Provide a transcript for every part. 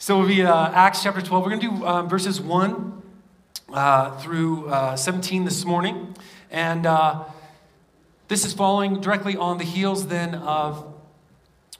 So we'll be uh, Acts chapter 12. We're going to do um, verses 1 uh, through uh, 17 this morning. And uh, this is following directly on the heels then of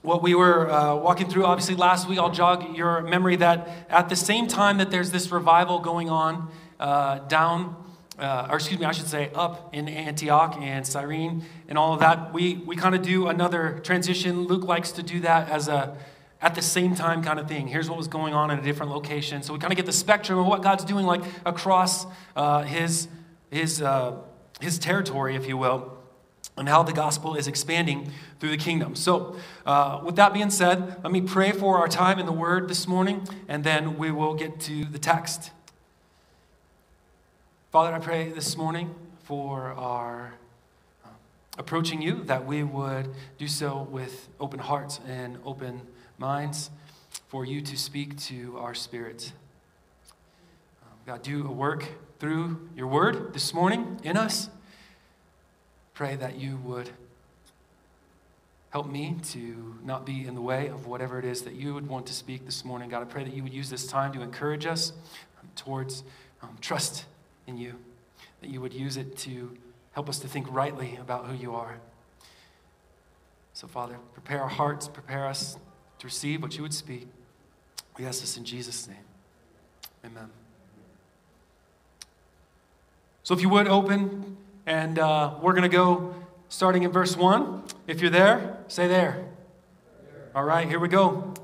what we were uh, walking through. Obviously, last week, I'll jog your memory that at the same time that there's this revival going on uh, down, or excuse me, I should say up in Antioch and Cyrene and all of that, we, we kind of do another transition. Luke likes to do that as a at the same time kind of thing. Here's what was going on in a different location. So we kind of get the spectrum of what God's doing, like across uh, his, his, uh, his territory, if you will, and how the gospel is expanding through the kingdom. So, uh, with that being said, let me pray for our time in the Word this morning, and then we will get to the text. Father, I pray this morning for our uh, approaching you that we would do so with open hearts and open minds for you to speak to our spirits. Um, God, do a work through your word this morning in us. Pray that you would help me to not be in the way of whatever it is that you would want to speak this morning. God, I pray that you would use this time to encourage us um, towards um, trust in you, that you would use it to help us to think rightly about who you are. So, Father, prepare our hearts, prepare us to receive what you would speak. We ask this in Jesus' name. Amen. So, if you would open, and uh, we're going to go starting in verse 1. If you're there, say there. All right, here we go.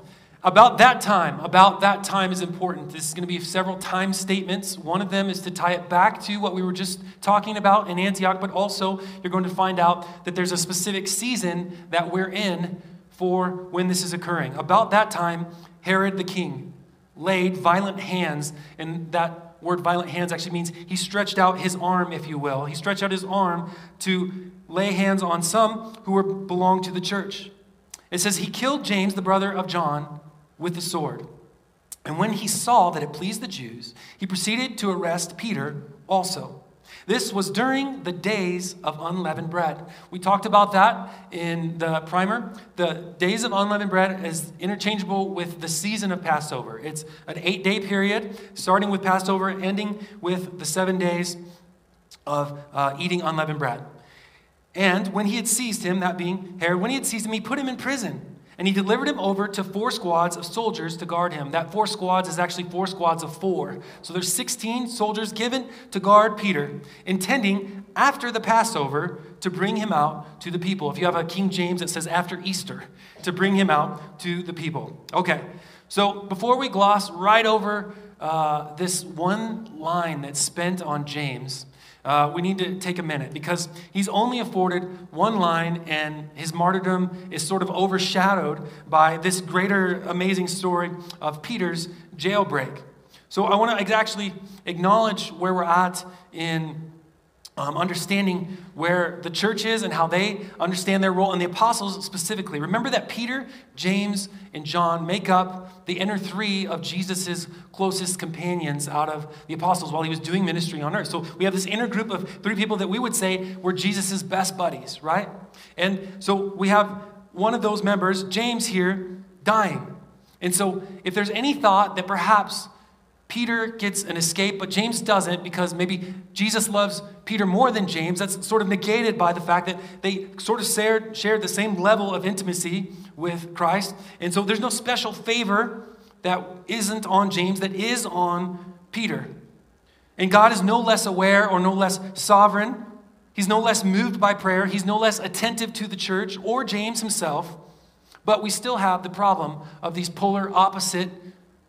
About that time, about that time is important. This is going to be several time statements. One of them is to tie it back to what we were just talking about in Antioch, but also you're going to find out that there's a specific season that we're in for when this is occurring. About that time, Herod the king laid violent hands, and that word violent hands actually means he stretched out his arm, if you will. He stretched out his arm to lay hands on some who were belonged to the church. It says he killed James, the brother of John, with the sword. And when he saw that it pleased the Jews, he proceeded to arrest Peter also. This was during the days of unleavened bread. We talked about that in the primer. The days of unleavened bread is interchangeable with the season of Passover. It's an eight day period, starting with Passover, ending with the seven days of uh, eating unleavened bread. And when he had seized him, that being Herod, when he had seized him, he put him in prison and he delivered him over to four squads of soldiers to guard him. That four squads is actually four squads of four. So there's 16 soldiers given to guard Peter, intending after the Passover to bring him out to the people. If you have a King James that says after Easter, to bring him out to the people. Okay, so before we gloss right over uh, this one line that's spent on James, uh, we need to take a minute because he's only afforded one line and his martyrdom is sort of overshadowed by this greater amazing story of Peter's jailbreak. So I want to actually acknowledge where we're at in um, understanding where the church is and how they understand their role, and the apostles specifically. Remember that Peter, James, and John make up the inner three of Jesus' closest companions out of the apostles while he was doing ministry on earth. So we have this inner group of three people that we would say were Jesus' best buddies, right? And so we have one of those members, James, here, dying. And so if there's any thought that perhaps Peter gets an escape, but James doesn't because maybe Jesus loves Peter more than James. That's sort of negated by the fact that they sort of shared, shared the same level of intimacy with Christ. And so there's no special favor that isn't on James that is on Peter. And God is no less aware or no less sovereign. He's no less moved by prayer. He's no less attentive to the church or James himself. But we still have the problem of these polar opposite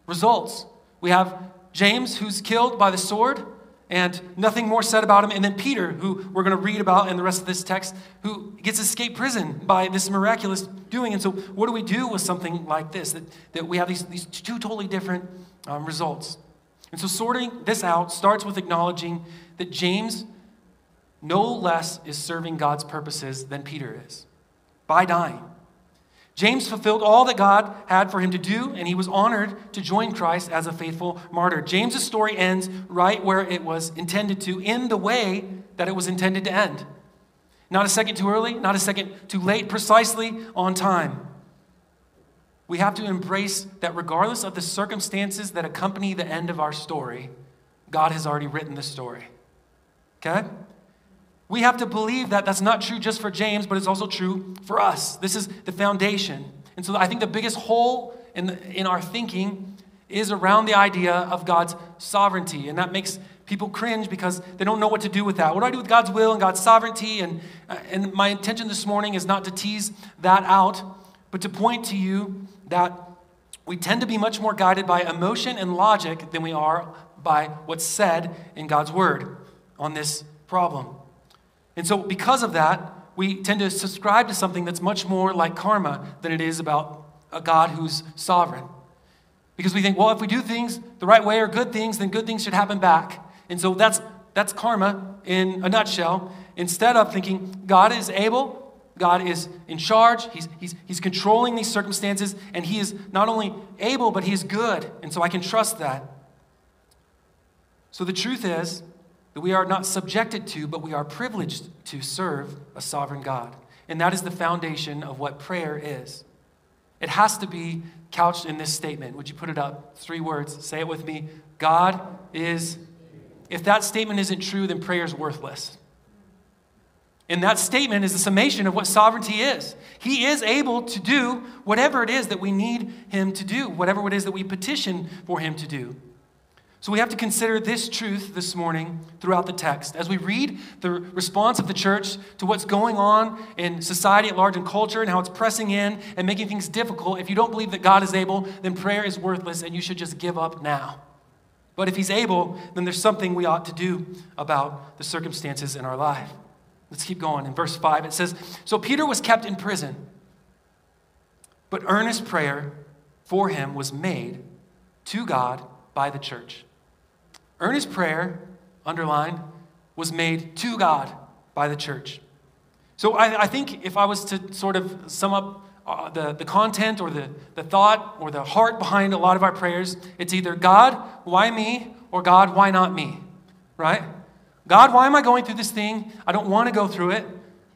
results. We have James, who's killed by the sword, and nothing more said about him. And then Peter, who we're going to read about in the rest of this text, who gets escaped prison by this miraculous doing. And so, what do we do with something like this? That, that we have these, these two totally different um, results. And so, sorting this out starts with acknowledging that James no less is serving God's purposes than Peter is by dying. James fulfilled all that God had for him to do, and he was honored to join Christ as a faithful martyr. James's story ends right where it was intended to, in the way that it was intended to end. Not a second too early, not a second too late, precisely on time. we have to embrace that regardless of the circumstances that accompany the end of our story, God has already written the story. Okay? We have to believe that that's not true just for James, but it's also true for us. This is the foundation. And so I think the biggest hole in, the, in our thinking is around the idea of God's sovereignty. And that makes people cringe because they don't know what to do with that. What do I do with God's will and God's sovereignty? And, uh, and my intention this morning is not to tease that out, but to point to you that we tend to be much more guided by emotion and logic than we are by what's said in God's word on this problem. And so, because of that, we tend to subscribe to something that's much more like karma than it is about a God who's sovereign. Because we think, well, if we do things the right way or good things, then good things should happen back. And so that's, that's karma in a nutshell. Instead of thinking, God is able, God is in charge, he's, he's, he's controlling these circumstances, and He is not only able, but He is good. And so I can trust that. So the truth is that we are not subjected to, but we are privileged to serve a sovereign God. And that is the foundation of what prayer is. It has to be couched in this statement. Would you put it up? Three words. Say it with me God is if that statement isn't true, then prayer is worthless. And that statement is a summation of what sovereignty is. He is able to do whatever it is that we need Him to do, whatever it is that we petition for Him to do. So we have to consider this truth this morning throughout the text. As we read the response of the church to what's going on in society at large and culture and how it's pressing in and making things difficult, if you don't believe that God is able, then prayer is worthless and you should just give up now. But if he's able, then there's something we ought to do about the circumstances in our life. Let's keep going. In verse 5, it says So Peter was kept in prison, but earnest prayer for him was made to God by the church. Earnest prayer, underlined, was made to God by the church. So I, I think if I was to sort of sum up uh, the, the content or the, the thought or the heart behind a lot of our prayers, it's either God, why me? Or God, why not me? Right? God, why am I going through this thing? I don't want to go through it.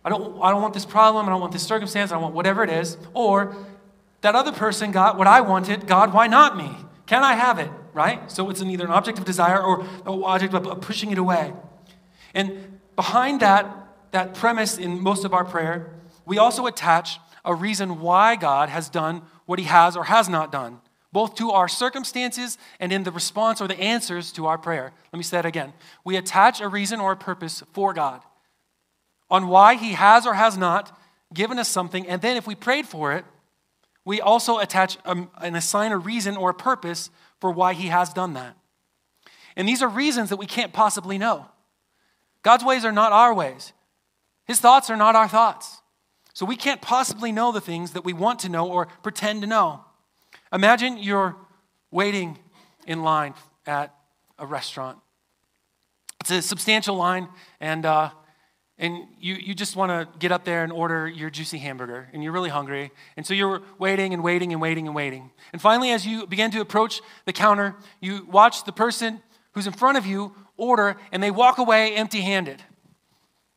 I don't, I don't want this problem. I don't want this circumstance. I don't want whatever it is. Or that other person got what I wanted. God, why not me? Can I have it? Right? So it's an either an object of desire or an object of pushing it away. And behind that, that premise in most of our prayer, we also attach a reason why God has done what he has or has not done, both to our circumstances and in the response or the answers to our prayer. Let me say that again. We attach a reason or a purpose for God on why he has or has not given us something, and then if we prayed for it, we also attach a, and assign a reason or a purpose for why he has done that. And these are reasons that we can't possibly know. God's ways are not our ways. His thoughts are not our thoughts. So we can't possibly know the things that we want to know or pretend to know. Imagine you're waiting in line at a restaurant. It's a substantial line, and, uh, and you, you just want to get up there and order your juicy hamburger, and you're really hungry. And so you're waiting and waiting and waiting and waiting. And finally, as you begin to approach the counter, you watch the person who's in front of you order, and they walk away empty handed.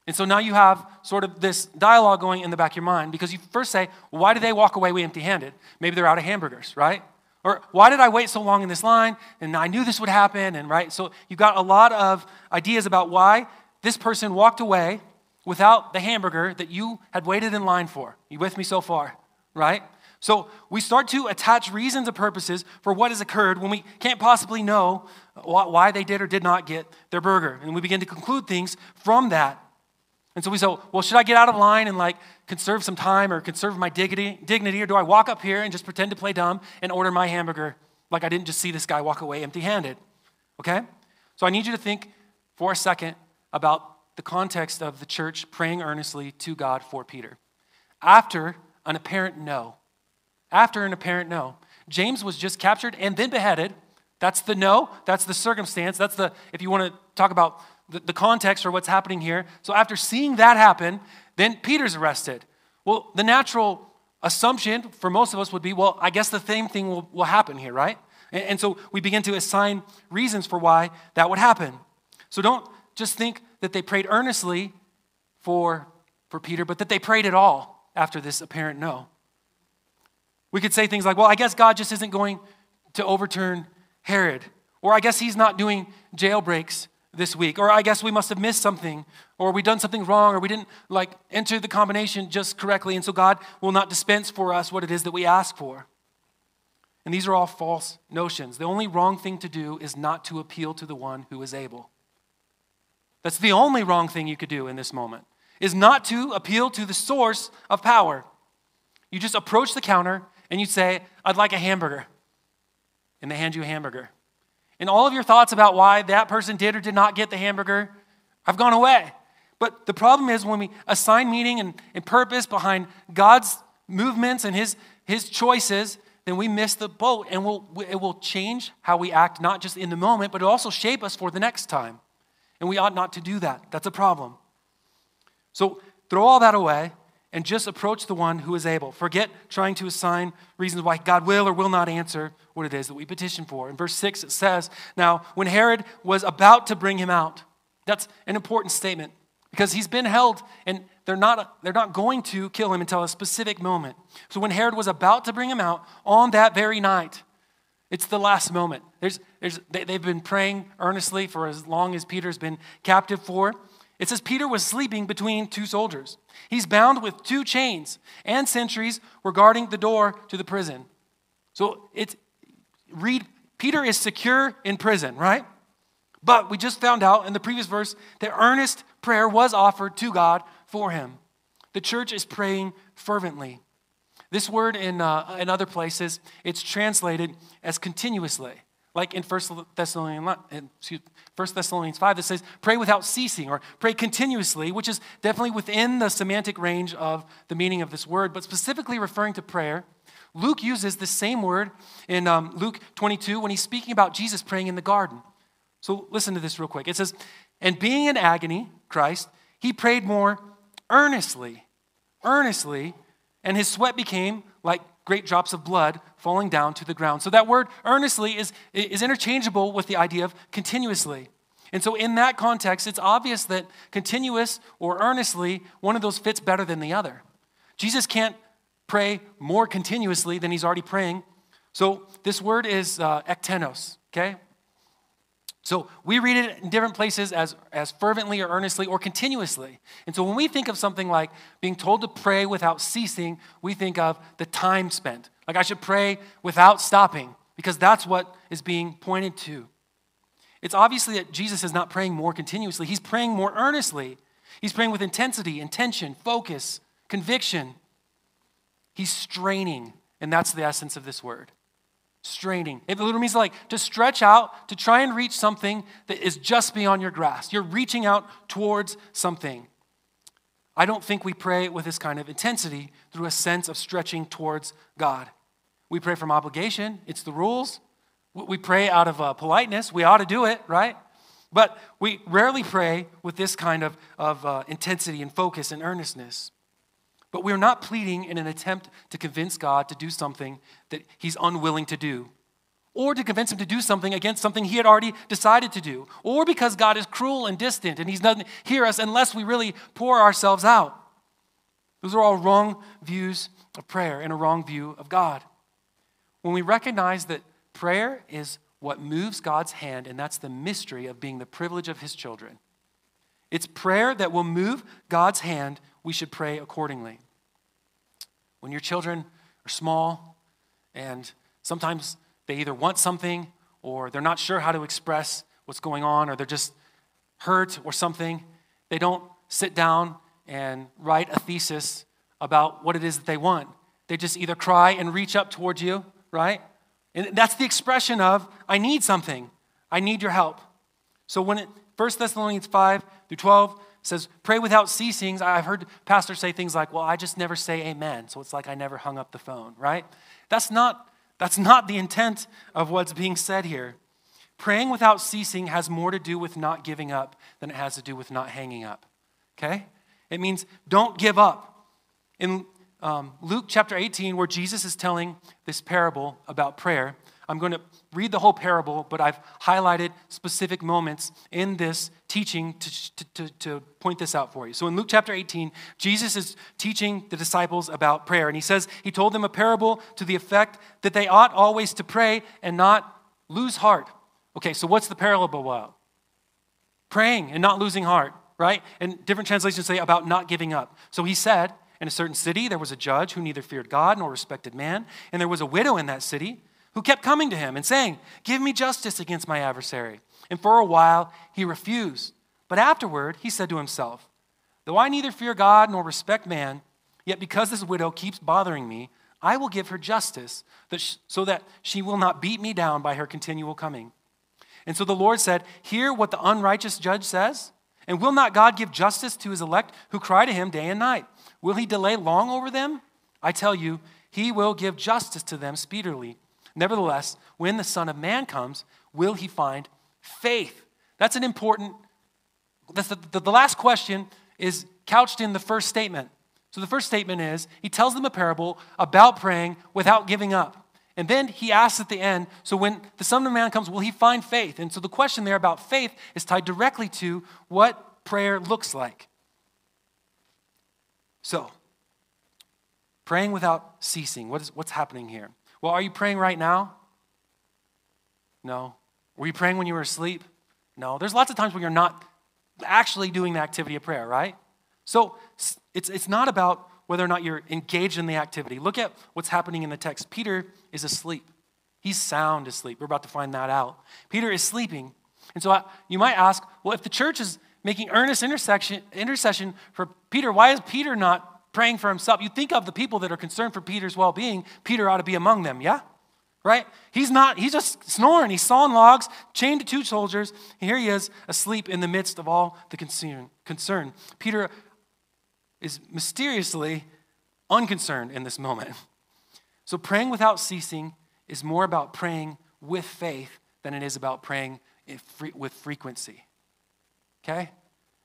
And so now you have sort of this dialogue going in the back of your mind because you first say, why did they walk away empty handed? Maybe they're out of hamburgers, right? Or why did I wait so long in this line? And I knew this would happen, and right? So you've got a lot of ideas about why this person walked away without the hamburger that you had waited in line for. You with me so far, right? So we start to attach reasons and purposes for what has occurred when we can't possibly know why they did or did not get their burger. And we begin to conclude things from that. And so we say, well, should I get out of line and like conserve some time or conserve my dignity, dignity, or do I walk up here and just pretend to play dumb and order my hamburger like I didn't just see this guy walk away empty handed? Okay? So I need you to think for a second about the context of the church praying earnestly to God for Peter. After an apparent no, after an apparent no, James was just captured and then beheaded. That's the no, that's the circumstance, that's the, if you want to talk about the, the context or what's happening here. So after seeing that happen, then Peter's arrested. Well, the natural assumption for most of us would be well, I guess the same thing will, will happen here, right? And, and so we begin to assign reasons for why that would happen. So don't just think that they prayed earnestly for, for Peter, but that they prayed at all after this apparent no. We could say things like, well, I guess God just isn't going to overturn Herod. Or I guess he's not doing jailbreaks this week. Or I guess we must have missed something. Or we done something wrong. Or we didn't like enter the combination just correctly. And so God will not dispense for us what it is that we ask for. And these are all false notions. The only wrong thing to do is not to appeal to the one who is able. That's the only wrong thing you could do in this moment, is not to appeal to the source of power. You just approach the counter and you say, I'd like a hamburger. And they hand you a hamburger. And all of your thoughts about why that person did or did not get the hamburger I've gone away. But the problem is when we assign meaning and, and purpose behind God's movements and his, his choices, then we miss the boat and we'll, it will change how we act, not just in the moment, but it also shape us for the next time. And we ought not to do that. That's a problem. So throw all that away and just approach the one who is able. Forget trying to assign reasons why God will or will not answer what it is that we petition for. In verse 6, it says, Now, when Herod was about to bring him out, that's an important statement because he's been held and they're not, they're not going to kill him until a specific moment. So when Herod was about to bring him out on that very night, it's the last moment. There's, they, they've been praying earnestly for as long as Peter's been captive for. It says Peter was sleeping between two soldiers. He's bound with two chains, and sentries were guarding the door to the prison. So it's read Peter is secure in prison, right? But we just found out in the previous verse that earnest prayer was offered to God for him. The church is praying fervently. This word in, uh, in other places, it's translated as continuously. Like in 1 Thessalonians, 1 Thessalonians 5, that says, pray without ceasing or pray continuously, which is definitely within the semantic range of the meaning of this word, but specifically referring to prayer. Luke uses the same word in um, Luke 22 when he's speaking about Jesus praying in the garden. So listen to this real quick. It says, And being in agony, Christ, he prayed more earnestly, earnestly, and his sweat became like great drops of blood falling down to the ground. So that word earnestly is, is interchangeable with the idea of continuously. And so, in that context, it's obvious that continuous or earnestly, one of those fits better than the other. Jesus can't pray more continuously than he's already praying. So, this word is uh, ektenos, okay? So we read it in different places as, as fervently or earnestly or continuously. And so when we think of something like being told to pray without ceasing, we think of the time spent. Like I should pray without stopping because that's what is being pointed to. It's obviously that Jesus is not praying more continuously, he's praying more earnestly. He's praying with intensity, intention, focus, conviction. He's straining, and that's the essence of this word straining. It literally means like to stretch out to try and reach something that is just beyond your grasp. You're reaching out towards something. I don't think we pray with this kind of intensity through a sense of stretching towards God. We pray from obligation, it's the rules. We pray out of uh, politeness. We ought to do it, right? But we rarely pray with this kind of, of uh, intensity and focus and earnestness. But we're not pleading in an attempt to convince God to do something that he's unwilling to do, or to convince him to do something against something he had already decided to do, or because God is cruel and distant and he doesn't hear us unless we really pour ourselves out. Those are all wrong views of prayer and a wrong view of God. When we recognize that prayer is what moves God's hand, and that's the mystery of being the privilege of his children. It's prayer that will move God's hand we should pray accordingly. When your children are small and sometimes they either want something or they're not sure how to express what's going on or they're just hurt or something, they don't sit down and write a thesis about what it is that they want. They just either cry and reach up towards you, right? And that's the expression of, I need something. I need your help. So when it, 1 Thessalonians 5 through 12 says, pray without ceasing. I've heard pastors say things like, well, I just never say amen. So it's like I never hung up the phone, right? That's not, that's not the intent of what's being said here. Praying without ceasing has more to do with not giving up than it has to do with not hanging up. Okay? It means don't give up. In um, Luke chapter 18, where Jesus is telling this parable about prayer, I'm going to read the whole parable, but I've highlighted specific moments in this teaching to, to, to, to, point this out for you. So in Luke chapter 18, Jesus is teaching the disciples about prayer. And he says, He told them a parable to the effect that they ought always to pray and not lose heart. Okay, so what's the parable about? Praying and not losing heart, right? And different translations say about not giving up. So he said, in a certain city, there was a judge who neither feared God nor respected man, and there was a widow in that city who kept coming to him and saying, Give me justice against my adversary. And for a while he refused. But afterward he said to himself, Though I neither fear God nor respect man, yet because this widow keeps bothering me, I will give her justice so that she will not beat me down by her continual coming. And so the Lord said, Hear what the unrighteous judge says. And will not God give justice to his elect who cry to him day and night? Will he delay long over them? I tell you, he will give justice to them speedily. Nevertheless, when the Son of Man comes, will he find faith? That's an important, that's the, the, the last question is couched in the first statement. So the first statement is he tells them a parable about praying without giving up. And then he asks at the end, so when the Son of Man comes, will he find faith? And so the question there about faith is tied directly to what prayer looks like. So, praying without ceasing, what is, what's happening here? Well, are you praying right now? No. Were you praying when you were asleep? No. There's lots of times when you're not actually doing the activity of prayer, right? So it's, it's not about whether or not you're engaged in the activity. Look at what's happening in the text. Peter is asleep. He's sound asleep. We're about to find that out. Peter is sleeping. And so I, you might ask, well, if the church is making earnest intercession for Peter, why is Peter not praying for himself. You think of the people that are concerned for Peter's well being, Peter ought to be among them, yeah? Right? He's not, he's just snoring. He's sawing logs, chained to two soldiers. And here he is, asleep in the midst of all the concern. concern. Peter is mysteriously unconcerned in this moment. So praying without ceasing is more about praying with faith than it is about praying with frequency. Okay?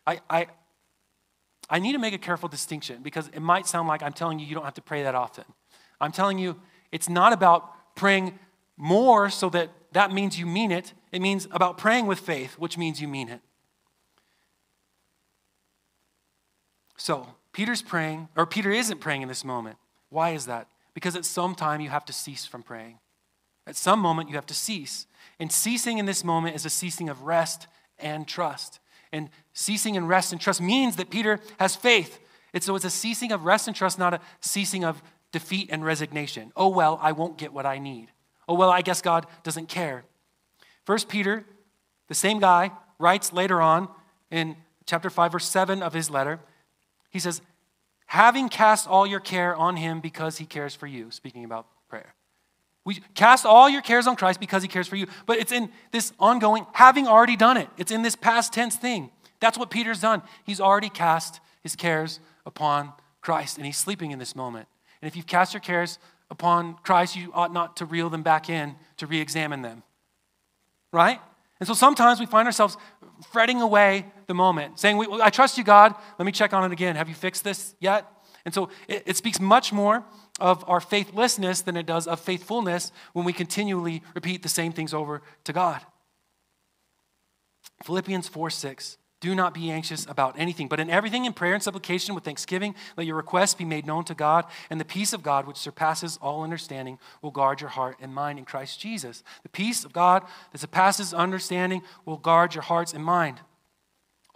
I, I, I need to make a careful distinction because it might sound like I'm telling you you don't have to pray that often. I'm telling you it's not about praying more so that that means you mean it. It means about praying with faith, which means you mean it. So, Peter's praying, or Peter isn't praying in this moment. Why is that? Because at some time you have to cease from praying. At some moment you have to cease. And ceasing in this moment is a ceasing of rest and trust. And ceasing and rest and trust means that Peter has faith. It's, so it's a ceasing of rest and trust, not a ceasing of defeat and resignation. Oh, well, I won't get what I need. Oh, well, I guess God doesn't care. First Peter, the same guy, writes later on in chapter 5, verse 7 of his letter, he says, having cast all your care on him because he cares for you, speaking about prayer. We cast all your cares on Christ because he cares for you. But it's in this ongoing, having already done it. It's in this past tense thing. That's what Peter's done. He's already cast his cares upon Christ, and he's sleeping in this moment. And if you've cast your cares upon Christ, you ought not to reel them back in to re examine them. Right? And so sometimes we find ourselves fretting away the moment, saying, I trust you, God. Let me check on it again. Have you fixed this yet? And so it, it speaks much more of our faithlessness than it does of faithfulness when we continually repeat the same things over to God. Philippians 4 6. Do not be anxious about anything, but in everything in prayer and supplication with thanksgiving, let your requests be made known to God, and the peace of God, which surpasses all understanding, will guard your heart and mind in Christ Jesus. The peace of God that surpasses understanding will guard your hearts and mind.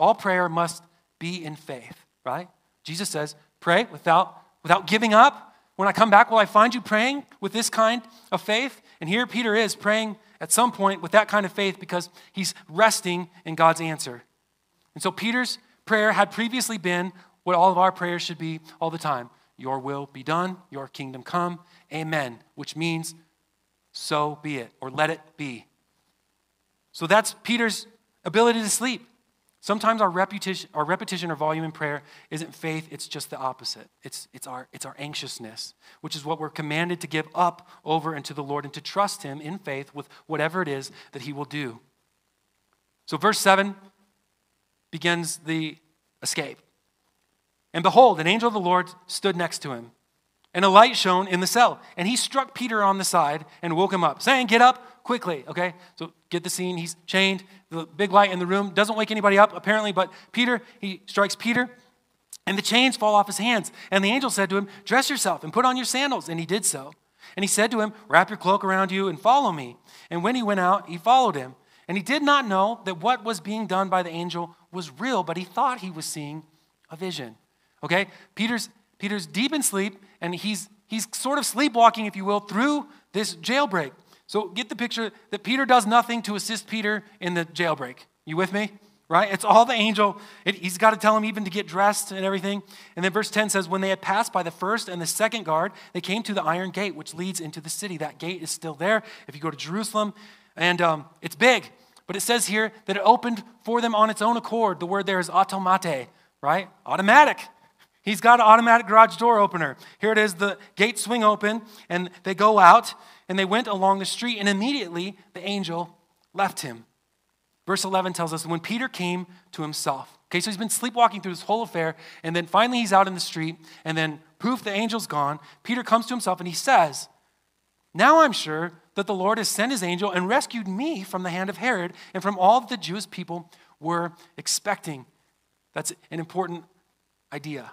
All prayer must be in faith, right? Jesus says, pray without, without giving up, when I come back, will I find you praying with this kind of faith? And here Peter is praying at some point with that kind of faith because he's resting in God's answer. And so Peter's prayer had previously been what all of our prayers should be all the time Your will be done, your kingdom come, amen, which means so be it, or let it be. So that's Peter's ability to sleep. Sometimes our repetition, our repetition or volume in prayer isn't faith, it's just the opposite. It's, it's, our, it's our anxiousness, which is what we're commanded to give up over into the Lord and to trust Him in faith with whatever it is that He will do. So, verse 7 begins the escape. And behold, an angel of the Lord stood next to him. And a light shone in the cell. And he struck Peter on the side and woke him up, saying, Get up quickly. Okay, so get the scene. He's chained. The big light in the room doesn't wake anybody up, apparently, but Peter, he strikes Peter, and the chains fall off his hands. And the angel said to him, Dress yourself and put on your sandals. And he did so. And he said to him, Wrap your cloak around you and follow me. And when he went out, he followed him. And he did not know that what was being done by the angel was real, but he thought he was seeing a vision. Okay? Peter's, Peter's deep in sleep, and he's, he's sort of sleepwalking, if you will, through this jailbreak. So get the picture that Peter does nothing to assist Peter in the jailbreak. You with me? Right? It's all the angel. It, he's got to tell him even to get dressed and everything. And then verse 10 says, When they had passed by the first and the second guard, they came to the iron gate, which leads into the city. That gate is still there if you go to Jerusalem. And um, it's big. But it says here that it opened for them on its own accord. The word there is automate, right? Automatic. He's got an automatic garage door opener. Here it is, the gates swing open, and they go out, and they went along the street, and immediately the angel left him. Verse 11 tells us when Peter came to himself. Okay, so he's been sleepwalking through this whole affair, and then finally he's out in the street, and then poof, the angel's gone. Peter comes to himself, and he says, Now I'm sure that the Lord has sent his angel and rescued me from the hand of Herod and from all that the Jewish people were expecting. That's an important idea.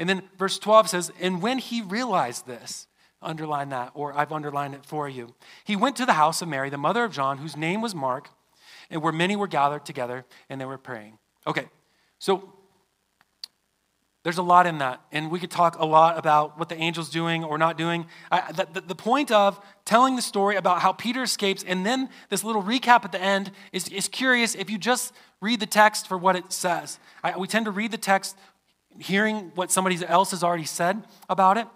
And then verse 12 says, And when he realized this, underline that, or I've underlined it for you, he went to the house of Mary, the mother of John, whose name was Mark, and where many were gathered together and they were praying. Okay, so there's a lot in that, and we could talk a lot about what the angel's doing or not doing. I, the, the, point of telling the story about how Peter escapes and then this little recap at the end is, is curious if you just read the text for what it says. I, we tend to read the text hearing what somebody else has already said about it.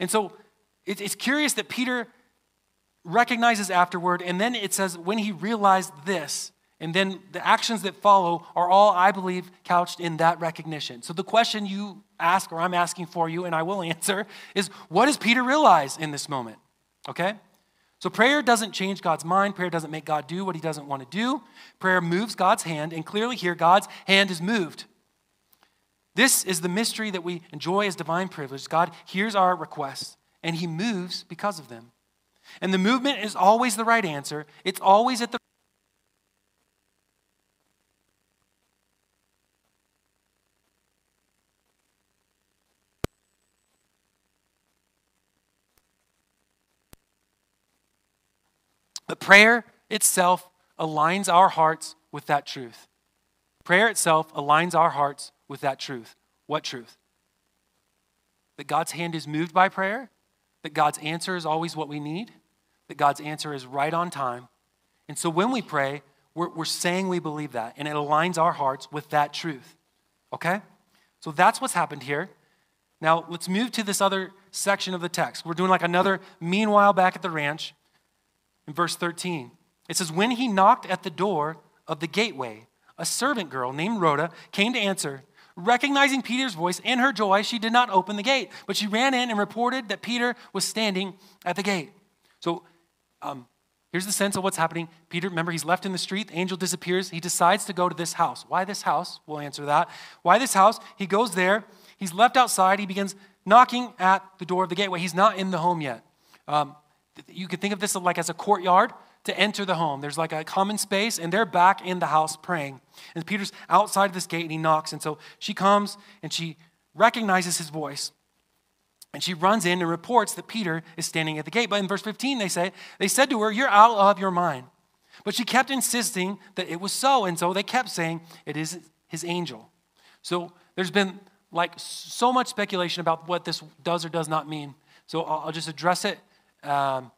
And so it, it's curious that Peter recognizes afterward, and then it says, when he realized this, and then the actions that follow are all, I believe, couched in that recognition. So the question you ask, or I'm asking for you, and I will answer, is what does Peter realize in this moment? Okay? So prayer doesn't change God's mind. Prayer doesn't make God do what he doesn't want to do. Prayer moves God's hand, and clearly here, God's hand is moved. This is the mystery that we enjoy as divine privilege. God hears our requests, and he moves because of them. And the movement is always the right answer, it's always at the But prayer itself aligns our hearts with that truth. Prayer itself aligns our hearts with that truth. What truth? That God's hand is moved by prayer, that God's answer is always what we need, that God's answer is right on time. And so when we pray, we're, we're saying we believe that, and it aligns our hearts with that truth. Okay? So that's what's happened here. Now, let's move to this other section of the text. We're doing like another meanwhile back at the ranch in verse 13. It says, When he knocked at the door of the gateway, a servant girl named Rhoda came to answer. Recognizing Peter's voice, in her joy, she did not open the gate, but she ran in and reported that Peter was standing at the gate. So um, here's the sense of what's happening. Peter, remember, he's left in the street. The angel disappears. He decides to go to this house. Why this house? We'll answer that. Why this house? He goes there. He's left outside. He begins knocking at the door of the gateway. He's not in the home yet. Um, you could think of this like as a courtyard to enter the home. There's like a common space, and they're back in the house praying. And Peter's outside this gate, and he knocks. And so she comes and she recognizes his voice. And she runs in and reports that Peter is standing at the gate. But in verse 15, they say, they said to her, You're out of your mind. But she kept insisting that it was so. And so they kept saying, It is his angel. So there's been like so much speculation about what this does or does not mean. So I'll just address it um,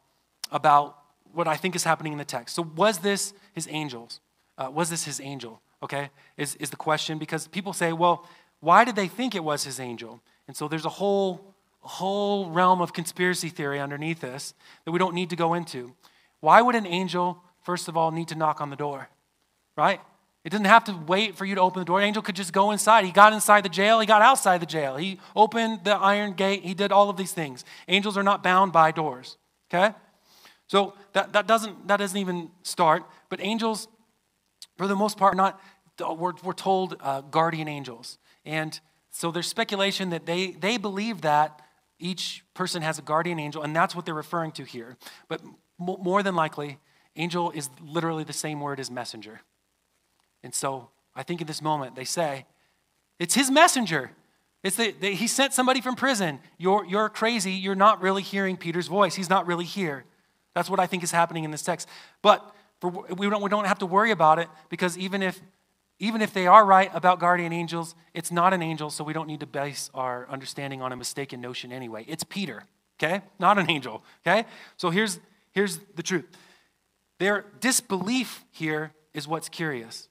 about what I think is happening in the text. So, was this his angels? Uh, was this his angel? Okay, is, is the question because people say, well, why did they think it was his angel? And so there's a whole, whole realm of conspiracy theory underneath this that we don't need to go into. Why would an angel, first of all, need to knock on the door? Right? It didn't have to wait for you to open the door. An angel could just go inside. He got inside the jail, he got outside the jail. He opened the iron gate, he did all of these things. Angels are not bound by doors. Okay? So that, that, doesn't, that doesn't even start. But angels, for the most part, are not, we're, we're told uh, guardian angels. And so there's speculation that they, they believe that each person has a guardian angel, and that's what they're referring to here. But more than likely, angel is literally the same word as messenger. And so I think in this moment they say, it's his messenger. It's the, the, he sent somebody from prison. You're, you're crazy. You're not really hearing Peter's voice. He's not really here. That's what I think is happening in this text. But for, we, don't, we don't have to worry about it because even if, even if they are right about guardian angels, it's not an angel, so we don't need to base our understanding on a mistaken notion anyway. It's Peter, okay? Not an angel, okay? So here's, here's the truth their disbelief here is what's curious.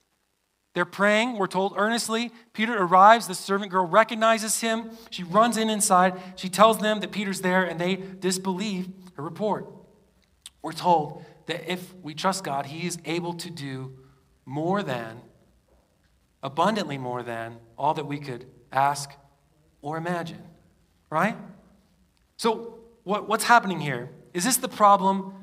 They're praying, we're told earnestly. Peter arrives, the servant girl recognizes him. She runs in inside. She tells them that Peter's there, and they disbelieve her report. We're told that if we trust God, He is able to do more than, abundantly more than, all that we could ask or imagine. Right? So, what, what's happening here? Is this the problem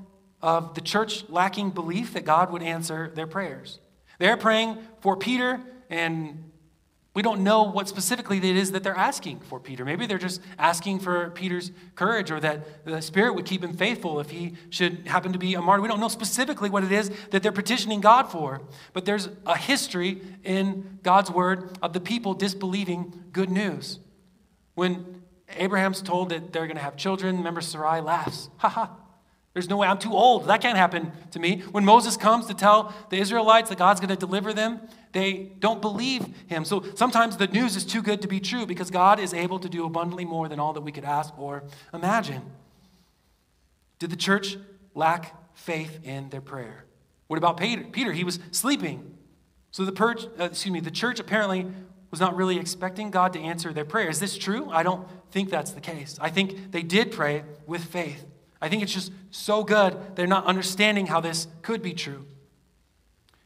of the church lacking belief that God would answer their prayers? They're praying for Peter, and we don't know what specifically it is that they're asking for Peter. Maybe they're just asking for Peter's courage or that the Spirit would keep him faithful if he should happen to be a martyr. We don't know specifically what it is that they're petitioning God for, but there's a history in God's word of the people disbelieving good news. When Abraham's told that they're going to have children, remember Sarai laughs. Ha ha, there's no way, I'm too old. That can't happen to me. When Moses comes to tell the Israelites that God's going to deliver them, they don't believe him. So sometimes the news is too good to be true because God is able to do abundantly more than all that we could ask or imagine. Did the church lack faith in their prayer? What about Peter? Peter, he was sleeping. So the, purge, uh, excuse me, the church apparently was not really expecting God to answer their prayer. Is this true? I don't think that's the case. I think they did pray with faith. I think it's just so good they're not understanding how this could be true.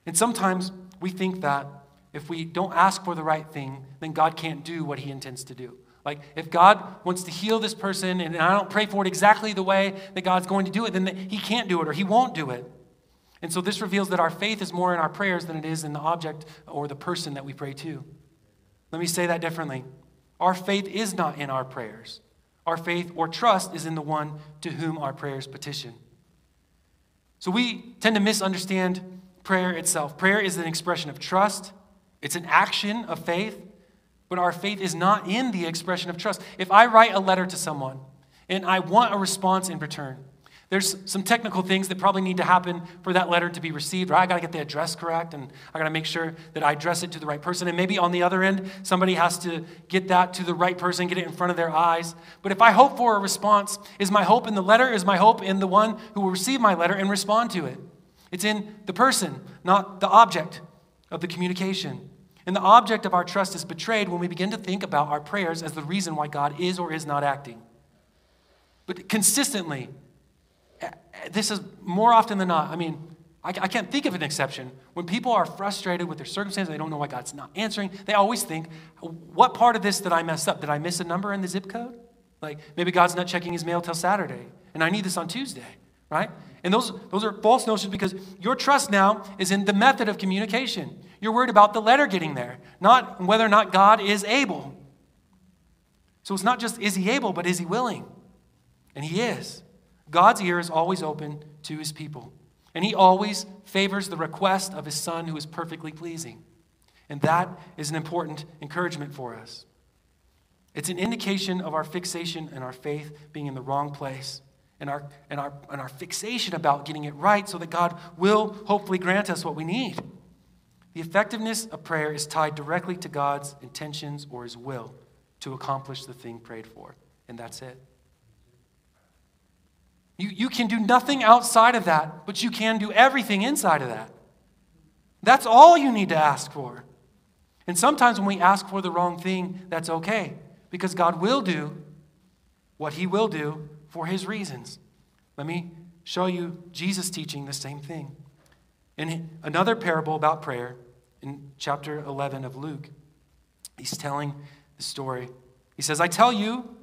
And sometimes we think that if we don't ask for the right thing, then God can't do what he intends to do. Like, if God wants to heal this person and I don't pray for it exactly the way that God's going to do it, then he can't do it or he won't do it. And so this reveals that our faith is more in our prayers than it is in the object or the person that we pray to. Let me say that differently. Our faith is not in our prayers. Our faith or trust is in the one to whom our prayers petition. So we tend to misunderstand prayer itself. Prayer is an expression of trust, it's an action of faith, but our faith is not in the expression of trust. If I write a letter to someone and I want a response in return, there's some technical things that probably need to happen for that letter to be received, right? I got to get the address correct, and I got to make sure that I address it to the right person. And maybe on the other end, somebody has to get that to the right person, get it in front of their eyes. But if I hope for a response, is my hope in the letter? Is my hope in the one who will receive my letter and respond to it? It's in the person, not the object of the communication. And the object of our trust is betrayed when we begin to think about our prayers as the reason why God is or is not acting. But consistently, this is more often than not, I mean, I, I can't think of an exception. When people are frustrated with their circumstances, they don't know why God's not answering, they always think, what part of this did I mess up? Did I miss a number in the zip code? Like maybe God's not checking his mail till Saturday, and I need this on Tuesday, right? And those, those are false notions because your trust now is in the method of communication. You're worried about the letter getting there, not whether or not God is able. So it's not just is he able, but is he willing? And he is. God's ear is always open to his people, and he always favors the request of his son who is perfectly pleasing. And that is an important encouragement for us. It's an indication of our fixation and our faith being in the wrong place and our, and, our, and our fixation about getting it right so that God will hopefully grant us what we need. The effectiveness of prayer is tied directly to God's intentions or his will to accomplish the thing prayed for. And that's it. You, you can do nothing outside of that, but you can do everything inside of that. That's all you need to ask for. And sometimes when we ask for the wrong thing, that's okay, because God will do what He will do for His reasons. Let me show you Jesus teaching the same thing. In another parable about prayer, in chapter 11 of Luke, he's telling the story. He says, I tell you,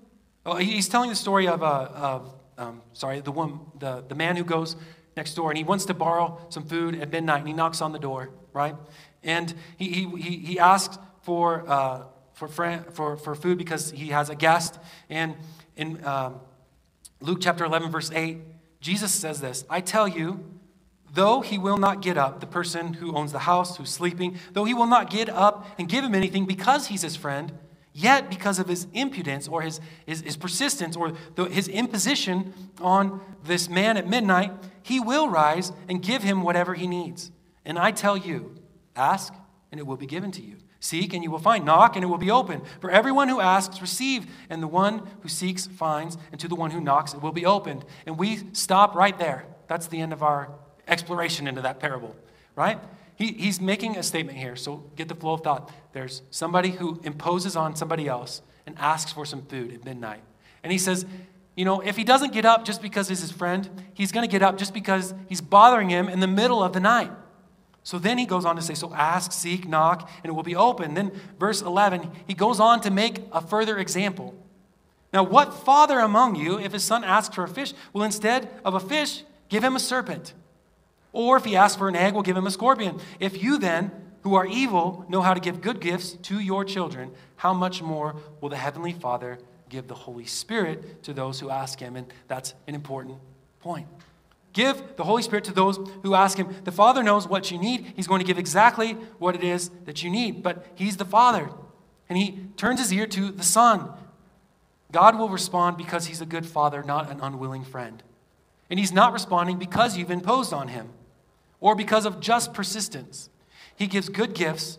oh, he's telling the story of, uh, of um, sorry, the, one, the, the man who goes next door and he wants to borrow some food at midnight and he knocks on the door, right? And he, he, he, he asks for, uh, for, for, for food because he has a guest. And in um, Luke chapter 11, verse 8, Jesus says this I tell you, though he will not get up, the person who owns the house, who's sleeping, though he will not get up and give him anything because he's his friend, yet because of his impudence or his, his, his persistence or the, his imposition on this man at midnight, he will rise and give him whatever he needs. And I tell you, ask and it will be given to you. Seek and you will find. Knock and it will be open. For everyone who asks, receive. And the one who seeks, finds. And to the one who knocks, it will be opened. And we stop right there. That's the end of our exploration into that parable, right? He, he's making a statement here. So get the flow of thought. There's somebody who imposes on somebody else and asks for some food at midnight. And he says, you know, if he doesn't get up just because he's his friend, he's going to get up just because he's bothering him in the middle of the night. So then he goes on to say, So ask, seek, knock, and it will be open. Then, verse 11, he goes on to make a further example. Now, what father among you, if his son asks for a fish, will instead of a fish give him a serpent? Or if he asks for an egg, we'll give him a scorpion? If you then, who are evil, know how to give good gifts to your children, how much more will the Heavenly Father give the Holy Spirit to those who ask him? And that's an important point. Give the Holy Spirit to those who ask Him. The Father knows what you need. He's going to give exactly what it is that you need. But He's the Father. And He turns His ear to the Son. God will respond because He's a good Father, not an unwilling friend. And He's not responding because you've imposed on Him or because of just persistence. He gives good gifts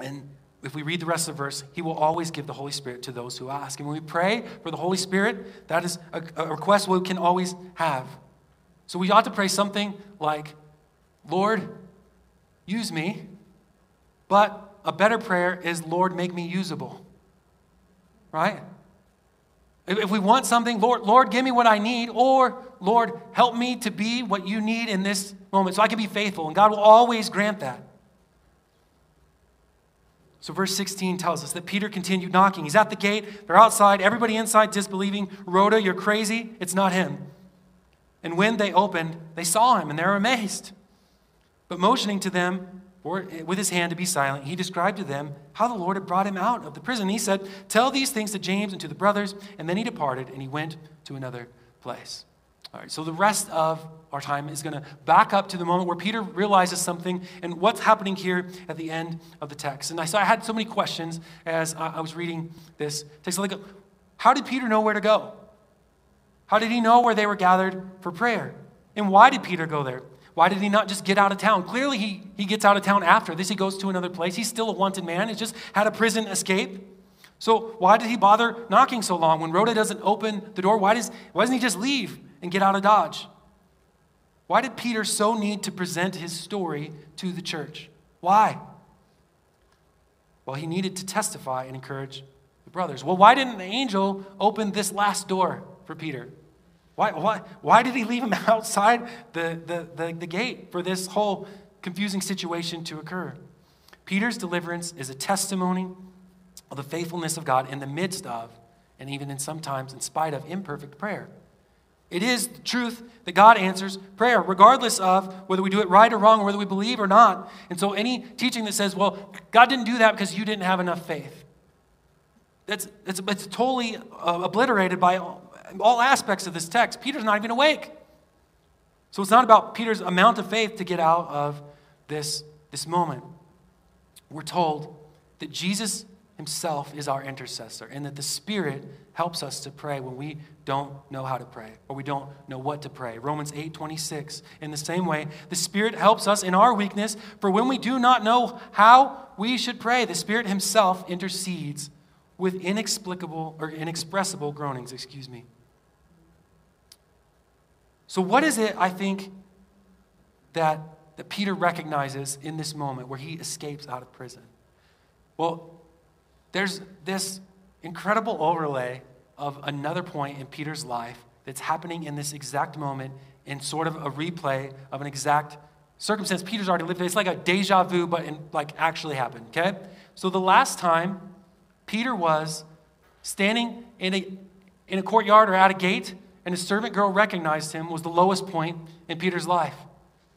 and if we read the rest of the verse, he will always give the Holy Spirit to those who ask. And when we pray for the Holy Spirit, that is a, a request we can always have. So we ought to pray something like, Lord, use me. But a better prayer is, Lord, make me usable. Right? If we want something, Lord, Lord, give me what I need, or Lord, help me to be what you need in this moment so I can be faithful. And God will always grant that. So, verse 16 tells us that Peter continued knocking. He's at the gate, they're outside, everybody inside disbelieving. Rhoda, you're crazy. It's not him. And when they opened, they saw him and they're amazed. But motioning to them eh, with his hand to be silent, he described to them how the Lord had brought him out of the prison. He said, Tell these things to James and to the brothers. And then he departed and he went to another place. All right, so the rest of our time is going to back up to the moment where Peter realizes something and what's happening here at the end of the text. And I I had so many questions as I was reading this text. Like, how did Peter know where to go? How did he know where they were gathered for prayer? And why did Peter go there? Why did he not just get out of town? Clearly, he, he gets out of town after this. He goes to another place. He's still a wanted man. He's just had a prison escape. So, why did he bother knocking so long? When Rhoda doesn't open the door, why, does, why doesn't he just leave and get out of Dodge? Why did Peter so need to present his story to the church? Why? Well, he needed to testify and encourage the brothers. Well, why didn't the angel open this last door for Peter? Why, why, why did he leave him outside the, the, the, the gate for this whole confusing situation to occur? Peter's deliverance is a testimony of the faithfulness of God in the midst of, and even in sometimes in spite of, imperfect prayer. It is the truth that God answers prayer, regardless of whether we do it right or wrong, or whether we believe or not. And so, any teaching that says, well, God didn't do that because you didn't have enough faith, that's, it's totally uh, obliterated by all, all aspects of this text. Peter's not even awake. So, it's not about Peter's amount of faith to get out of this, this moment. We're told that Jesus himself is our intercessor and that the Spirit helps us to pray when we don't know how to pray or we don't know what to pray. Romans 8 26. In the same way, the Spirit helps us in our weakness, for when we do not know how we should pray, the Spirit Himself intercedes with inexplicable or inexpressible groanings, excuse me. So, what is it I think that, that Peter recognizes in this moment where he escapes out of prison? Well, there's this incredible overlay of another point in Peter's life that's happening in this exact moment in sort of a replay of an exact circumstance Peter's already lived. It's like a deja vu, but in, like actually happened, okay? So the last time Peter was standing in a, in a courtyard or at a gate and a servant girl recognized him was the lowest point in Peter's life.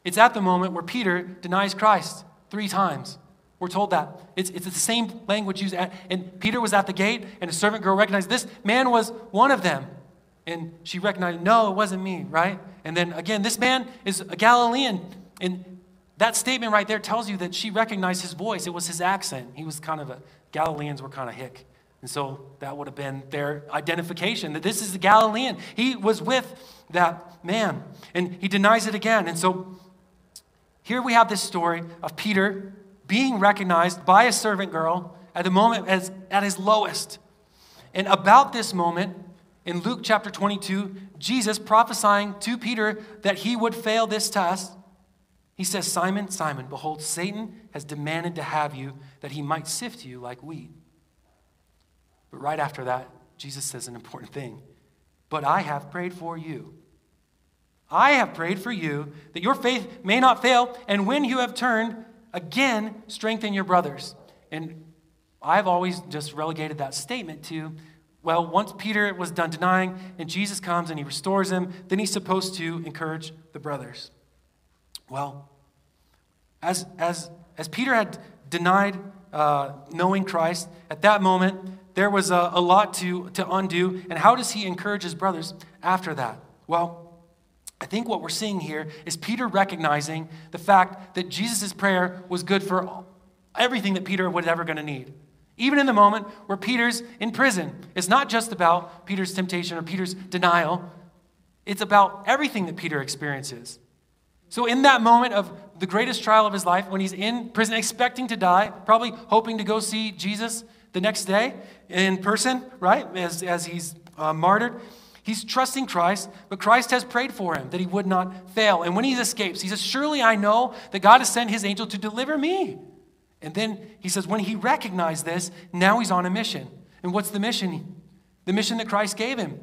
It's at the moment where Peter denies Christ three times. We're told that. It's, it's the same language used. At, and Peter was at the gate, and a servant girl recognized this man was one of them. And she recognized, no, it wasn't me, right? And then again, this man is a Galilean. And that statement right there tells you that she recognized his voice. It was his accent. He was kind of a, Galileans were kind of hick. And so that would have been their identification that this is the Galilean. He was with that man. And he denies it again. And so here we have this story of Peter being recognized by a servant girl at the moment as at his lowest. And about this moment, in Luke chapter 22, Jesus prophesying to Peter that he would fail this test, he says, Simon, Simon, behold, Satan has demanded to have you that he might sift you like wheat. But right after that, Jesus says an important thing. But I have prayed for you. I have prayed for you that your faith may not fail, and when you have turned, again, strengthen your brothers. And I've always just relegated that statement to, well, once Peter was done denying, and Jesus comes and he restores him, then he's supposed to encourage the brothers. Well, as, as, as Peter had denied uh, knowing Christ, at that moment, there was a, a lot to, to undo. And how does he encourage his brothers after that? Well, I think what we're seeing here is Peter recognizing the fact that Jesus' prayer was good for everything that Peter was ever going to need. Even in the moment where Peter's in prison, it's not just about Peter's temptation or Peter's denial, it's about everything that Peter experiences. So, in that moment of the greatest trial of his life, when he's in prison expecting to die, probably hoping to go see Jesus the next day in person, right, as, as he's uh, martyred, he's trusting Christ, but Christ has prayed for him that he would not fail. And when he escapes, he says, Surely I know that God has sent his angel to deliver me. And then he says, when he recognized this, now he's on a mission. And what's the mission? The mission that Christ gave him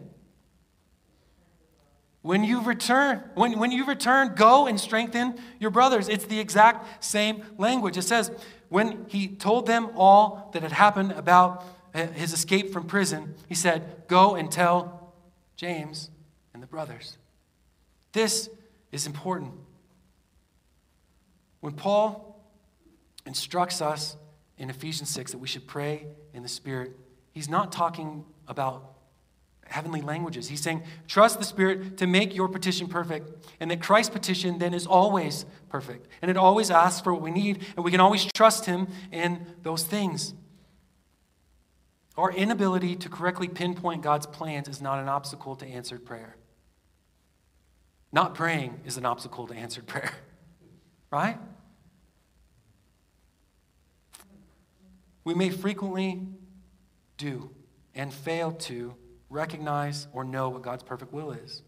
when you return, when, when you return, go and strengthen your brothers. It's the exact same language. It says, when he told them all that had happened about uh, his escape from prison, he said, Go and tell James and the brothers. This is important. When Paul instructs us in Ephesians 6 that we should pray in the Spirit, he's not talking about heavenly languages. He's saying, trust the Spirit to make your petition perfect, and that Christ's petition then is always perfect. And it always asks for what we need, and we can always trust Him in those things. Our inability to correctly pinpoint God's plans is not an obstacle to answered prayer. Not praying is an obstacle to answered prayer, right? We may frequently do and fail to recognize or know what God's perfect will is.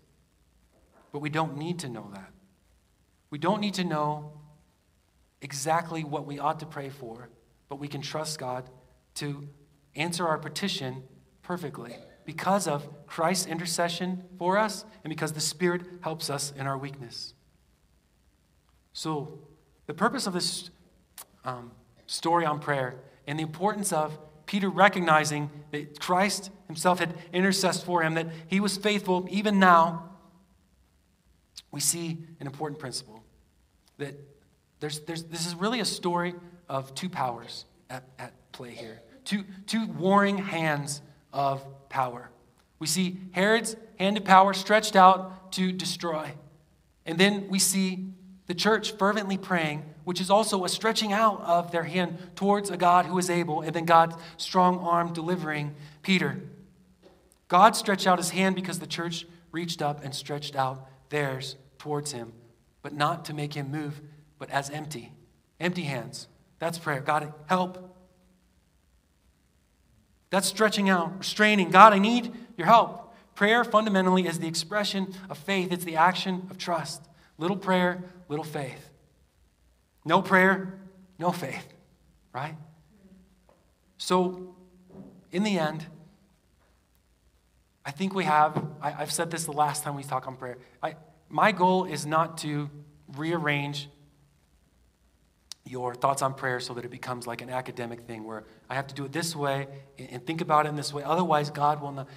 But we don't need to know that. We don't need to know exactly what we ought to pray for, but we can trust God to answer our petition perfectly because of Christ's intercession for us and because the Spirit helps us in our weakness. So, the purpose of this um, story on prayer and the importance of Peter recognizing that Christ himself had intercessed for him, that he was faithful even now, we see an important principle that there's, there's, this is really a story of two powers at, at play here, two, two warring hands of power. We see Herod's hand of power stretched out to destroy. And then we see the church fervently praying, which is also a stretching out of their hand towards a God who is able, and then God's strong arm delivering Peter. God stretched out his hand because the church reached up and stretched out theirs towards him, but not to make him move, but as empty. Empty hands. That's prayer. God, help. That's stretching out, straining. God, I need your help. Prayer fundamentally is the expression of faith, it's the action of trust. Little prayer, little faith. No prayer, no faith, right? So, in the end, I think we have, I, have said this the last time we talked on prayer. I, my goal is not to rearrange your thoughts on prayer so that it becomes like an academic thing where I have to do it this way and, think about it in this way. Otherwise, God will not.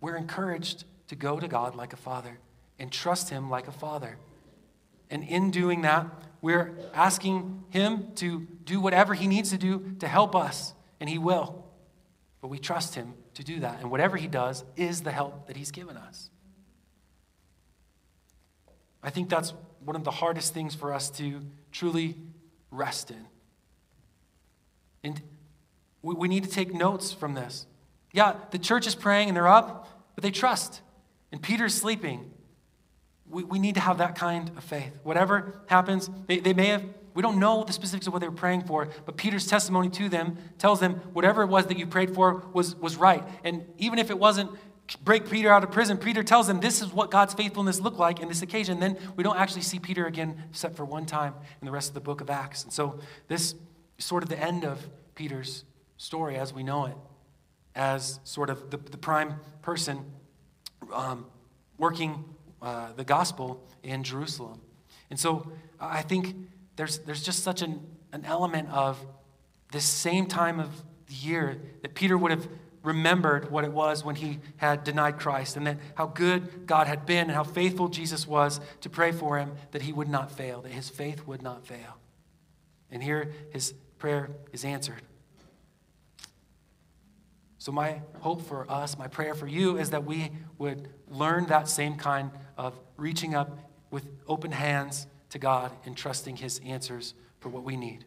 We're encouraged to go to God like a father and trust Him like a father. And in doing that, we're asking Him to do whatever He needs to do to help us, and He will. But we trust Him to do that. And whatever He does is the help that He's given us. I think that's one of the hardest things for us to truly rest in. And we, we need to take notes from this. Yeah, the church is praying and they're up, but they trust. And Peter's sleeping. We, we need to have that kind of faith. Whatever happens, they, they may have, we don't know the specifics of what they were praying for, but Peter's testimony to them tells them whatever it was that you prayed for was, was right. And even if it wasn't break Peter out of prison, Peter tells them this is what God's faithfulness looked like in this occasion. Then we don't actually see Peter again except for one time in the rest of the book of Acts. And so this is sort of the end of Peter's story as we know it, as sort of the, the prime person um, working uh, the gospel in Jerusalem. And so I think there's, there's just such an, an element of this same time of the year that Peter would have remembered what it was when he had denied Christ and that how good God had been and how faithful Jesus was to pray for him that he would not fail, that his faith would not fail. And here his prayer is answered. So, my hope for us, my prayer for you is that we would learn that same kind of reaching up with open hands to God and trusting his answers for what we need.